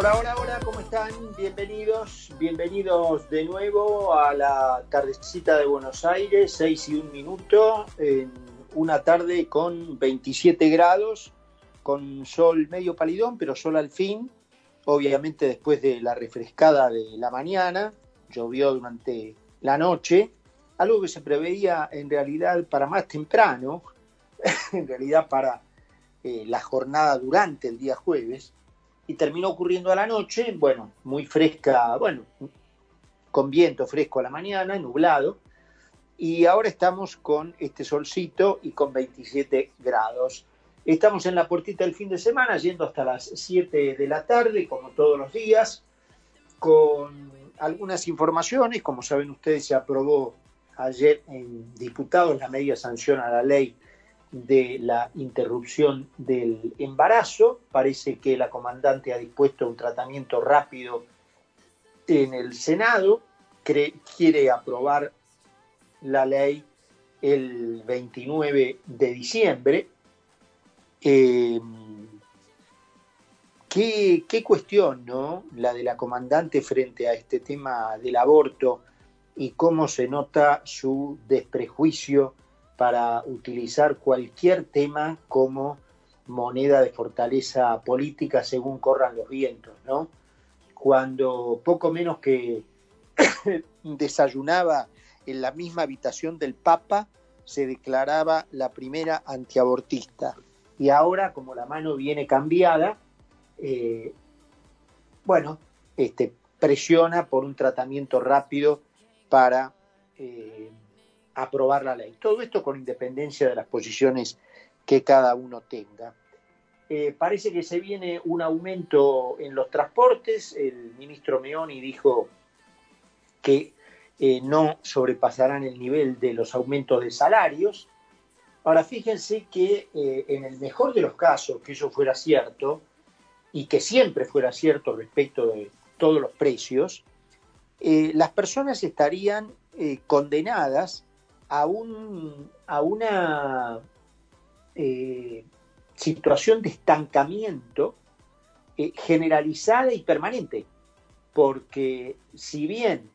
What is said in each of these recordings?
Hola, hola, hola, ¿cómo están? Bienvenidos, bienvenidos de nuevo a la tardecita de Buenos Aires, 6 y un minuto, en una tarde con 27 grados, con sol medio palidón, pero sol al fin, obviamente después de la refrescada de la mañana, llovió durante la noche, algo que se preveía en realidad para más temprano, en realidad para eh, la jornada durante el día jueves, y terminó ocurriendo a la noche, bueno, muy fresca, bueno, con viento fresco a la mañana, nublado, y ahora estamos con este solcito y con 27 grados. Estamos en la puertita del fin de semana, yendo hasta las 7 de la tarde, como todos los días, con algunas informaciones. Como saben ustedes, se aprobó ayer en diputados la media sanción a la ley de la interrupción del embarazo. Parece que la comandante ha dispuesto un tratamiento rápido en el Senado, quiere aprobar la ley el 29 de diciembre. Eh, ¿qué, ¿Qué cuestión, no? La de la comandante frente a este tema del aborto y cómo se nota su desprejuicio para utilizar cualquier tema como moneda de fortaleza política según corran los vientos, ¿no? Cuando poco menos que desayunaba en la misma habitación del Papa, se declaraba la primera antiabortista. Y ahora, como la mano viene cambiada, eh, bueno, este, presiona por un tratamiento rápido para eh, aprobar la ley. Todo esto con independencia de las posiciones que cada uno tenga. Eh, parece que se viene un aumento en los transportes. El ministro Meoni dijo que eh, no sobrepasarán el nivel de los aumentos de salarios. Ahora fíjense que eh, en el mejor de los casos, que eso fuera cierto, y que siempre fuera cierto respecto de todos los precios, las personas estarían condenadas a, una eh, situación de estancamiento eh, generalizada y permanente, porque si bien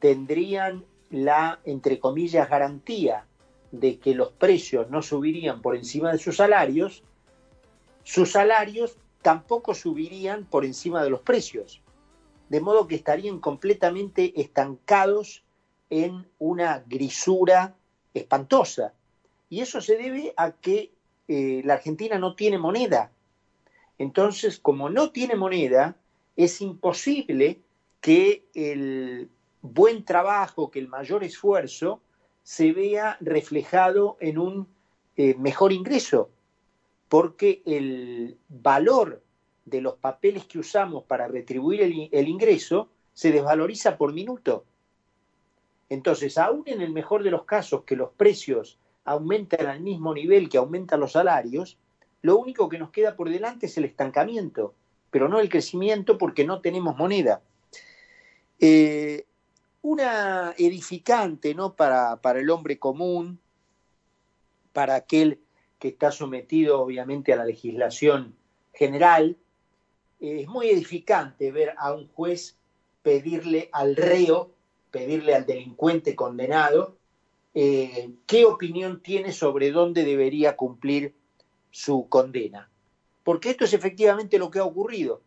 tendrían la, entre comillas, garantía de que los precios no subirían por encima de sus salarios, sus salarios tampoco subirían por encima de los precios, de modo que estarían completamente estancados en una grisura espantosa. Y eso se debe a que eh, la Argentina no tiene moneda. Entonces, como no tiene moneda, es imposible que el buen trabajo, que el mayor esfuerzo se vea reflejado en un eh, mejor ingreso, porque el valor de los papeles que usamos para retribuir el ingreso se desvaloriza por minuto. Entonces, aún en el mejor de los casos que los precios aumentan al mismo nivel que aumentan los salarios, lo único que nos queda por delante es el estancamiento, pero no el crecimiento porque no tenemos moneda. Eh, una edificante ¿no? para, para el hombre común, para aquel que está sometido obviamente a la legislación general, es muy edificante ver a un juez pedirle al reo pedirle al delincuente condenado eh, qué opinión tiene sobre dónde debería cumplir su condena. Porque esto es efectivamente lo que ha ocurrido.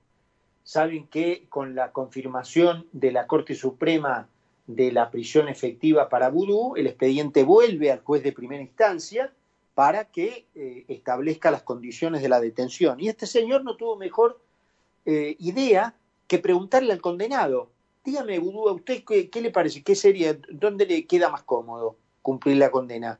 Saben que con la confirmación de la Corte Suprema de la prisión efectiva para Vudú, el expediente vuelve al juez de primera instancia para que eh, establezca las condiciones de la detención. Y este señor no tuvo mejor eh, idea que preguntarle al condenado, dígame, Budú, ¿a usted qué, le parece? ¿Qué sería? ¿Dónde le queda más cómodo cumplir la condena?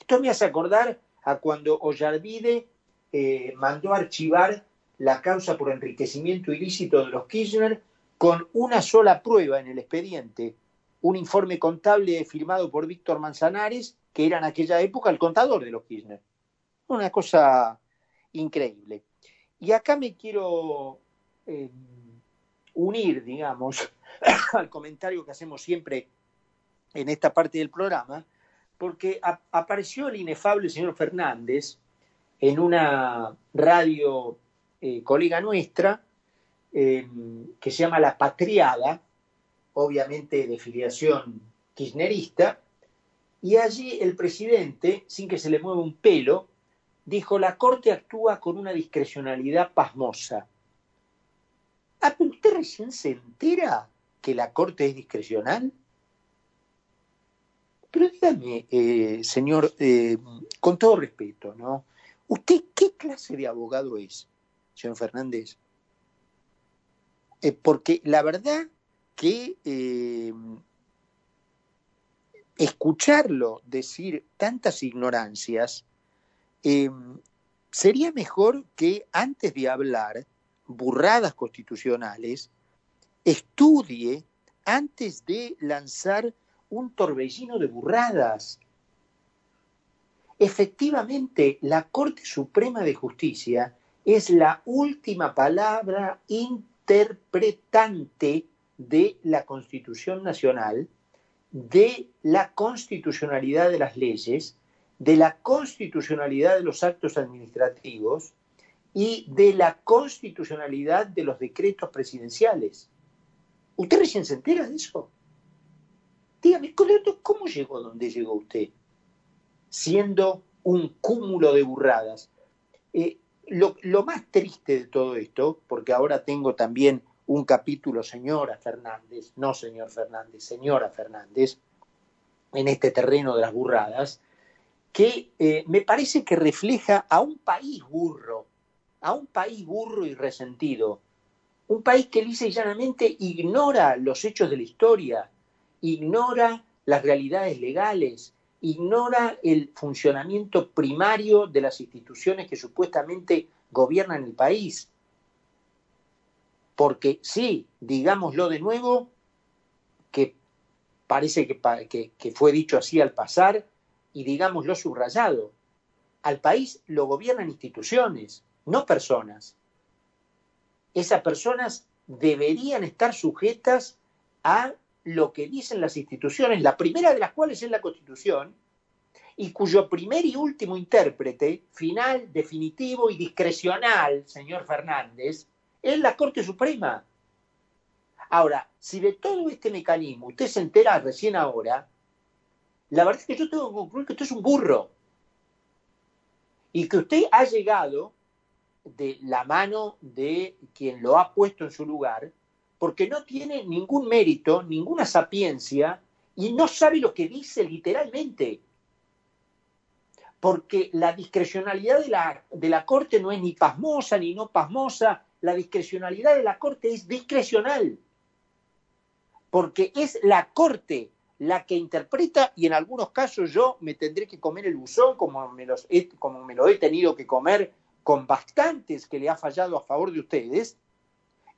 Esto me hace acordar a cuando Ollarvide eh, mandó archivar la causa por enriquecimiento ilícito de los Kirchner con una sola prueba en el expediente, un informe contable firmado por Víctor Manzanares, que era en aquella época el contador de los Kirchner. Una cosa increíble. Y acá me quiero eh, unir, digamos, al comentario que hacemos siempre en esta parte del programa, porque apareció el inefable señor Fernández en una radio eh, colega nuestra que se llama La Patriada, obviamente de filiación kirchnerista, y allí el presidente, sin que se le mueva un pelo, dijo, la Corte actúa con una discrecionalidad pasmosa. Usted recién se entera que la Corte es discrecional. Pero dígame, eh, señor, eh, con todo respeto, ¿no? ¿Usted qué clase de abogado es, señor Fernández? Eh, porque la verdad que escucharlo decir tantas ignorancias, sería mejor que antes de hablar burradas constitucionales, estudie antes de lanzar un torbellino de burradas. Efectivamente, la Corte Suprema de Justicia es la última palabra interpretante de la Constitución Nacional, de la constitucionalidad de las leyes, de la constitucionalidad de los actos administrativos y de la constitucionalidad de los decretos presidenciales. ¿Usted recién se entera de eso? Dígame, ¿cómo llegó donde llegó usted? Siendo un cúmulo de burradas. Eh, lo, más triste de todo esto, porque ahora tengo también un capítulo, señora Fernández, no señor Fernández, señora Fernández, en este terreno de las burradas, que eh, me parece que refleja a un país burro, a un país burro y resentido, un país que lisa y llanamente ignora los hechos de la historia, ignora las realidades legales, ignora el funcionamiento primario de las instituciones que supuestamente gobiernan el país. Porque sí, digámoslo de nuevo, que parece que, que fue dicho así al pasar, y digámoslo subrayado, al país lo gobiernan instituciones, no personas. Esas personas deberían estar sujetas a lo que dicen las instituciones, la primera de las cuales es la Constitución, y cuyo primer y último intérprete, final, definitivo y discrecional, señor Fernández, es la Corte Suprema. Ahora, si de todo este mecanismo usted se entera recién ahora, la verdad es que yo tengo que concluir que usted es un burro y que usted ha llegado de la mano de quien lo ha puesto en su lugar porque no tiene ningún mérito, ninguna sapiencia y no sabe lo que dice literalmente. Porque la discrecionalidad de la, de la Corte no es ni pasmosa ni no pasmosa, la discrecionalidad de la Corte es discrecional. Porque es la Corte la que interpreta y en algunos casos yo me tendré que comer el buzón como me, los como me lo he tenido que comer con bastantes que le ha fallado a favor de ustedes,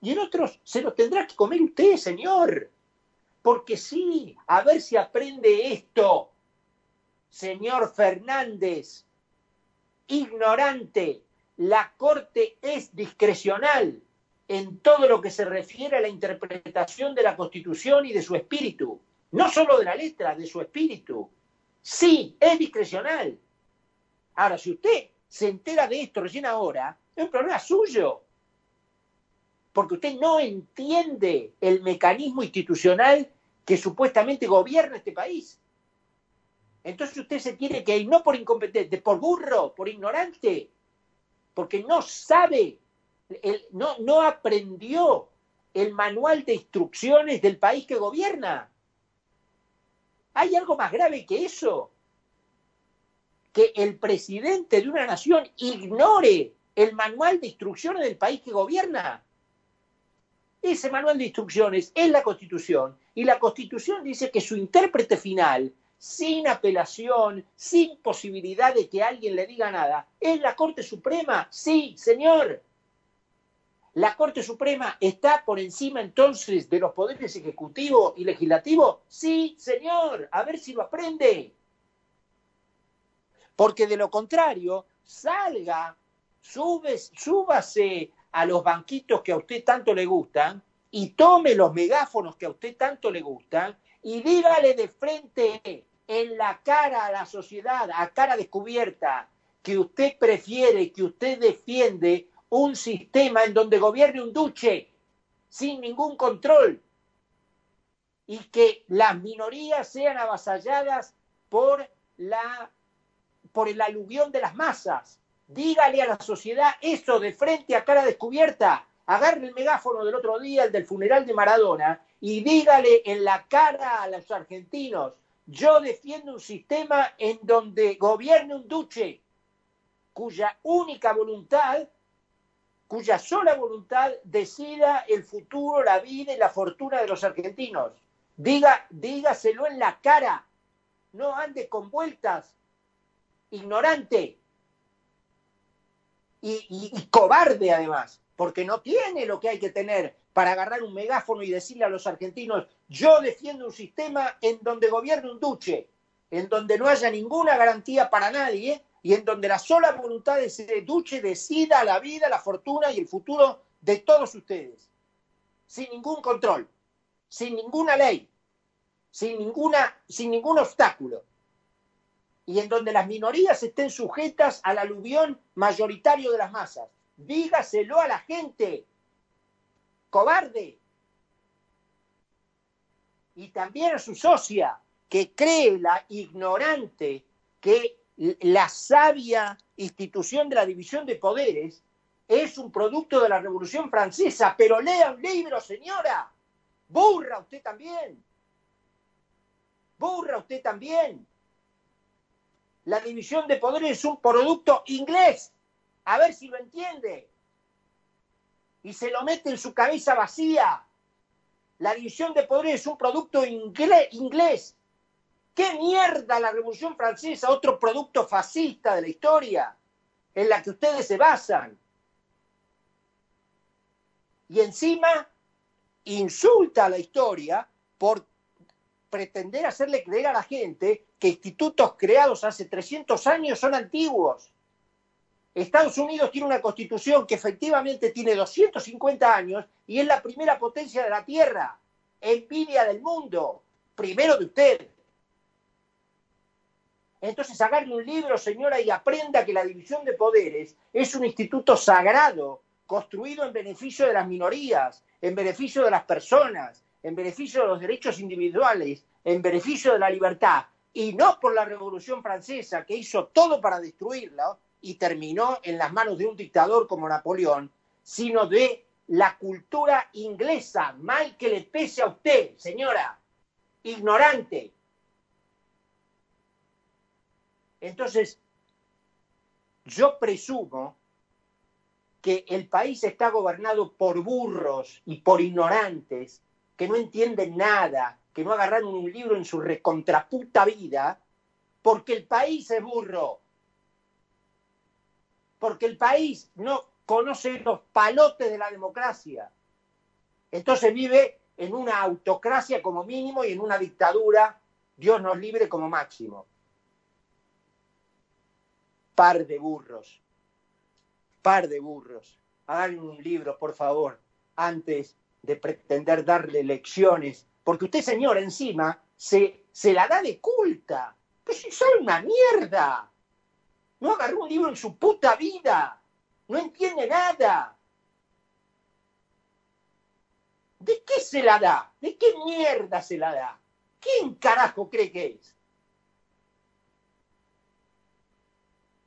y en otros se lo tendrá que comer usted, señor. Porque sí, a ver si aprende esto, señor Fernández, ignorante, la Corte es discrecional en todo lo que se refiere a la interpretación de la Constitución y de su espíritu no solo de la letra, de su espíritu. Sí, es discrecional. Ahora, si usted se entera de esto recién ahora, es un problema suyo. Porque usted no entiende el mecanismo institucional que supuestamente gobierna este país. Entonces usted se tiene que ir no por incompetente, por burro, por ignorante, porque no sabe, no, no aprendió el manual de instrucciones del país que gobierna. ¿Hay algo más grave que eso? Que el presidente de una nación ignore el manual de instrucciones del país que gobierna. Ese manual de instrucciones es la Constitución y la Constitución dice que su intérprete final, sin apelación, sin posibilidad de que alguien le diga nada, es la Corte Suprema. Sí, señor. ¿La Corte Suprema está por encima entonces de los poderes ejecutivo y legislativo? Sí, señor, a ver si lo aprende. Porque de lo contrario, salga, sube, súbase a los banquitos que a usted tanto le gustan y tome los megáfonos que a usted tanto le gustan y dígale de frente en la cara a la sociedad, a cara descubierta, que usted prefiere, que usted defiende un sistema en donde gobierne un duche sin ningún control y que las minorías sean avasalladas por, la, por el aluvión de las masas. Dígale a la sociedad eso de frente a cara descubierta. Agarre el megáfono del otro día, el del funeral de Maradona, y dígale en la cara a los argentinos, yo defiendo un sistema en donde gobierne un duche cuya única voluntad, cuya sola voluntad decida el futuro, la vida y la fortuna de los argentinos. Diga, dígaselo en la cara, no ande con vueltas, ignorante. Y, cobarde además, porque no tiene lo que hay que tener para agarrar un megáfono y decirle a los argentinos, yo defiendo un sistema en donde gobierne un duche, en donde no haya ninguna garantía para nadie y en donde la sola voluntad de ese duche decida la vida, la fortuna y el futuro de todos ustedes, sin ningún control, sin ninguna ley, sin, ninguna, sin ningún obstáculo, y en donde las minorías estén sujetas al aluvión mayoritario de las masas. Dígaselo a la gente, cobarde. Y también a su socia, que cree la ignorante que la sabia institución de la división de poderes es un producto de la Revolución Francesa, pero lea un libro, señora. Burra usted también. Burra usted también. La división de poderes es un producto inglés. A ver si lo entiende y se lo mete en su cabeza vacía. La división de poderes es un producto inglés. ¿Qué mierda la Revolución Francesa? Otro producto fascista de la historia en la que ustedes se basan. Y encima insulta a la historia por pretender hacerle creer a la gente que institutos creados hace 300 años son antiguos. Estados Unidos tiene una constitución que efectivamente tiene 250 años y es la primera potencia de la Tierra, envidia del mundo, primero de usted. Entonces agarre un libro, señora, y aprenda que la división de poderes es un instituto sagrado, construido en beneficio de las minorías, en beneficio de las personas, en beneficio de los derechos individuales, en beneficio de la libertad, y no por la Revolución Francesa, que hizo todo para destruirla, y terminó en las manos de un dictador como Napoleón, sino de la cultura inglesa, mal que le pese a usted, señora, ignorante. Entonces, yo presumo que el país está gobernado por burros y por ignorantes que no entienden nada, que no agarraron un libro en su recontraputa vida, porque el país es burro porque el país no conoce los palotes de la democracia. Entonces vive en una autocracia como mínimo y en una dictadura, Dios nos libre como máximo. Par de burros, par de burros. Hagan un libro, por favor, antes de pretender darle lecciones, porque usted, señor, encima se, se la da de culta. Pues si son una mierda. No agarró un libro en su puta vida. No entiende nada. ¿De qué se la da? ¿De qué mierda se la da? ¿Quién carajo cree que es?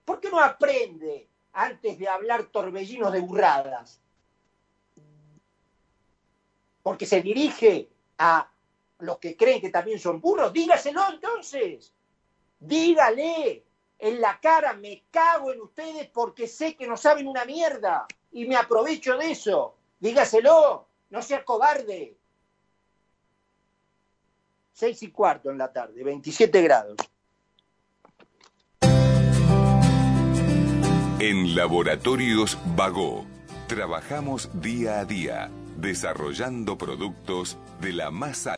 ¿Por qué no aprende antes de hablar torbellinos de burradas? Porque se dirige a los que creen que también son burros. Dígaselo entonces. Dígale en la cara, me cago en ustedes porque sé que no saben una mierda y me aprovecho de eso. Dígaselo, no sea cobarde. Seis y cuarto en la tarde, 27 grados. En Laboratorios Vago, trabajamos día a día desarrollando productos de la masa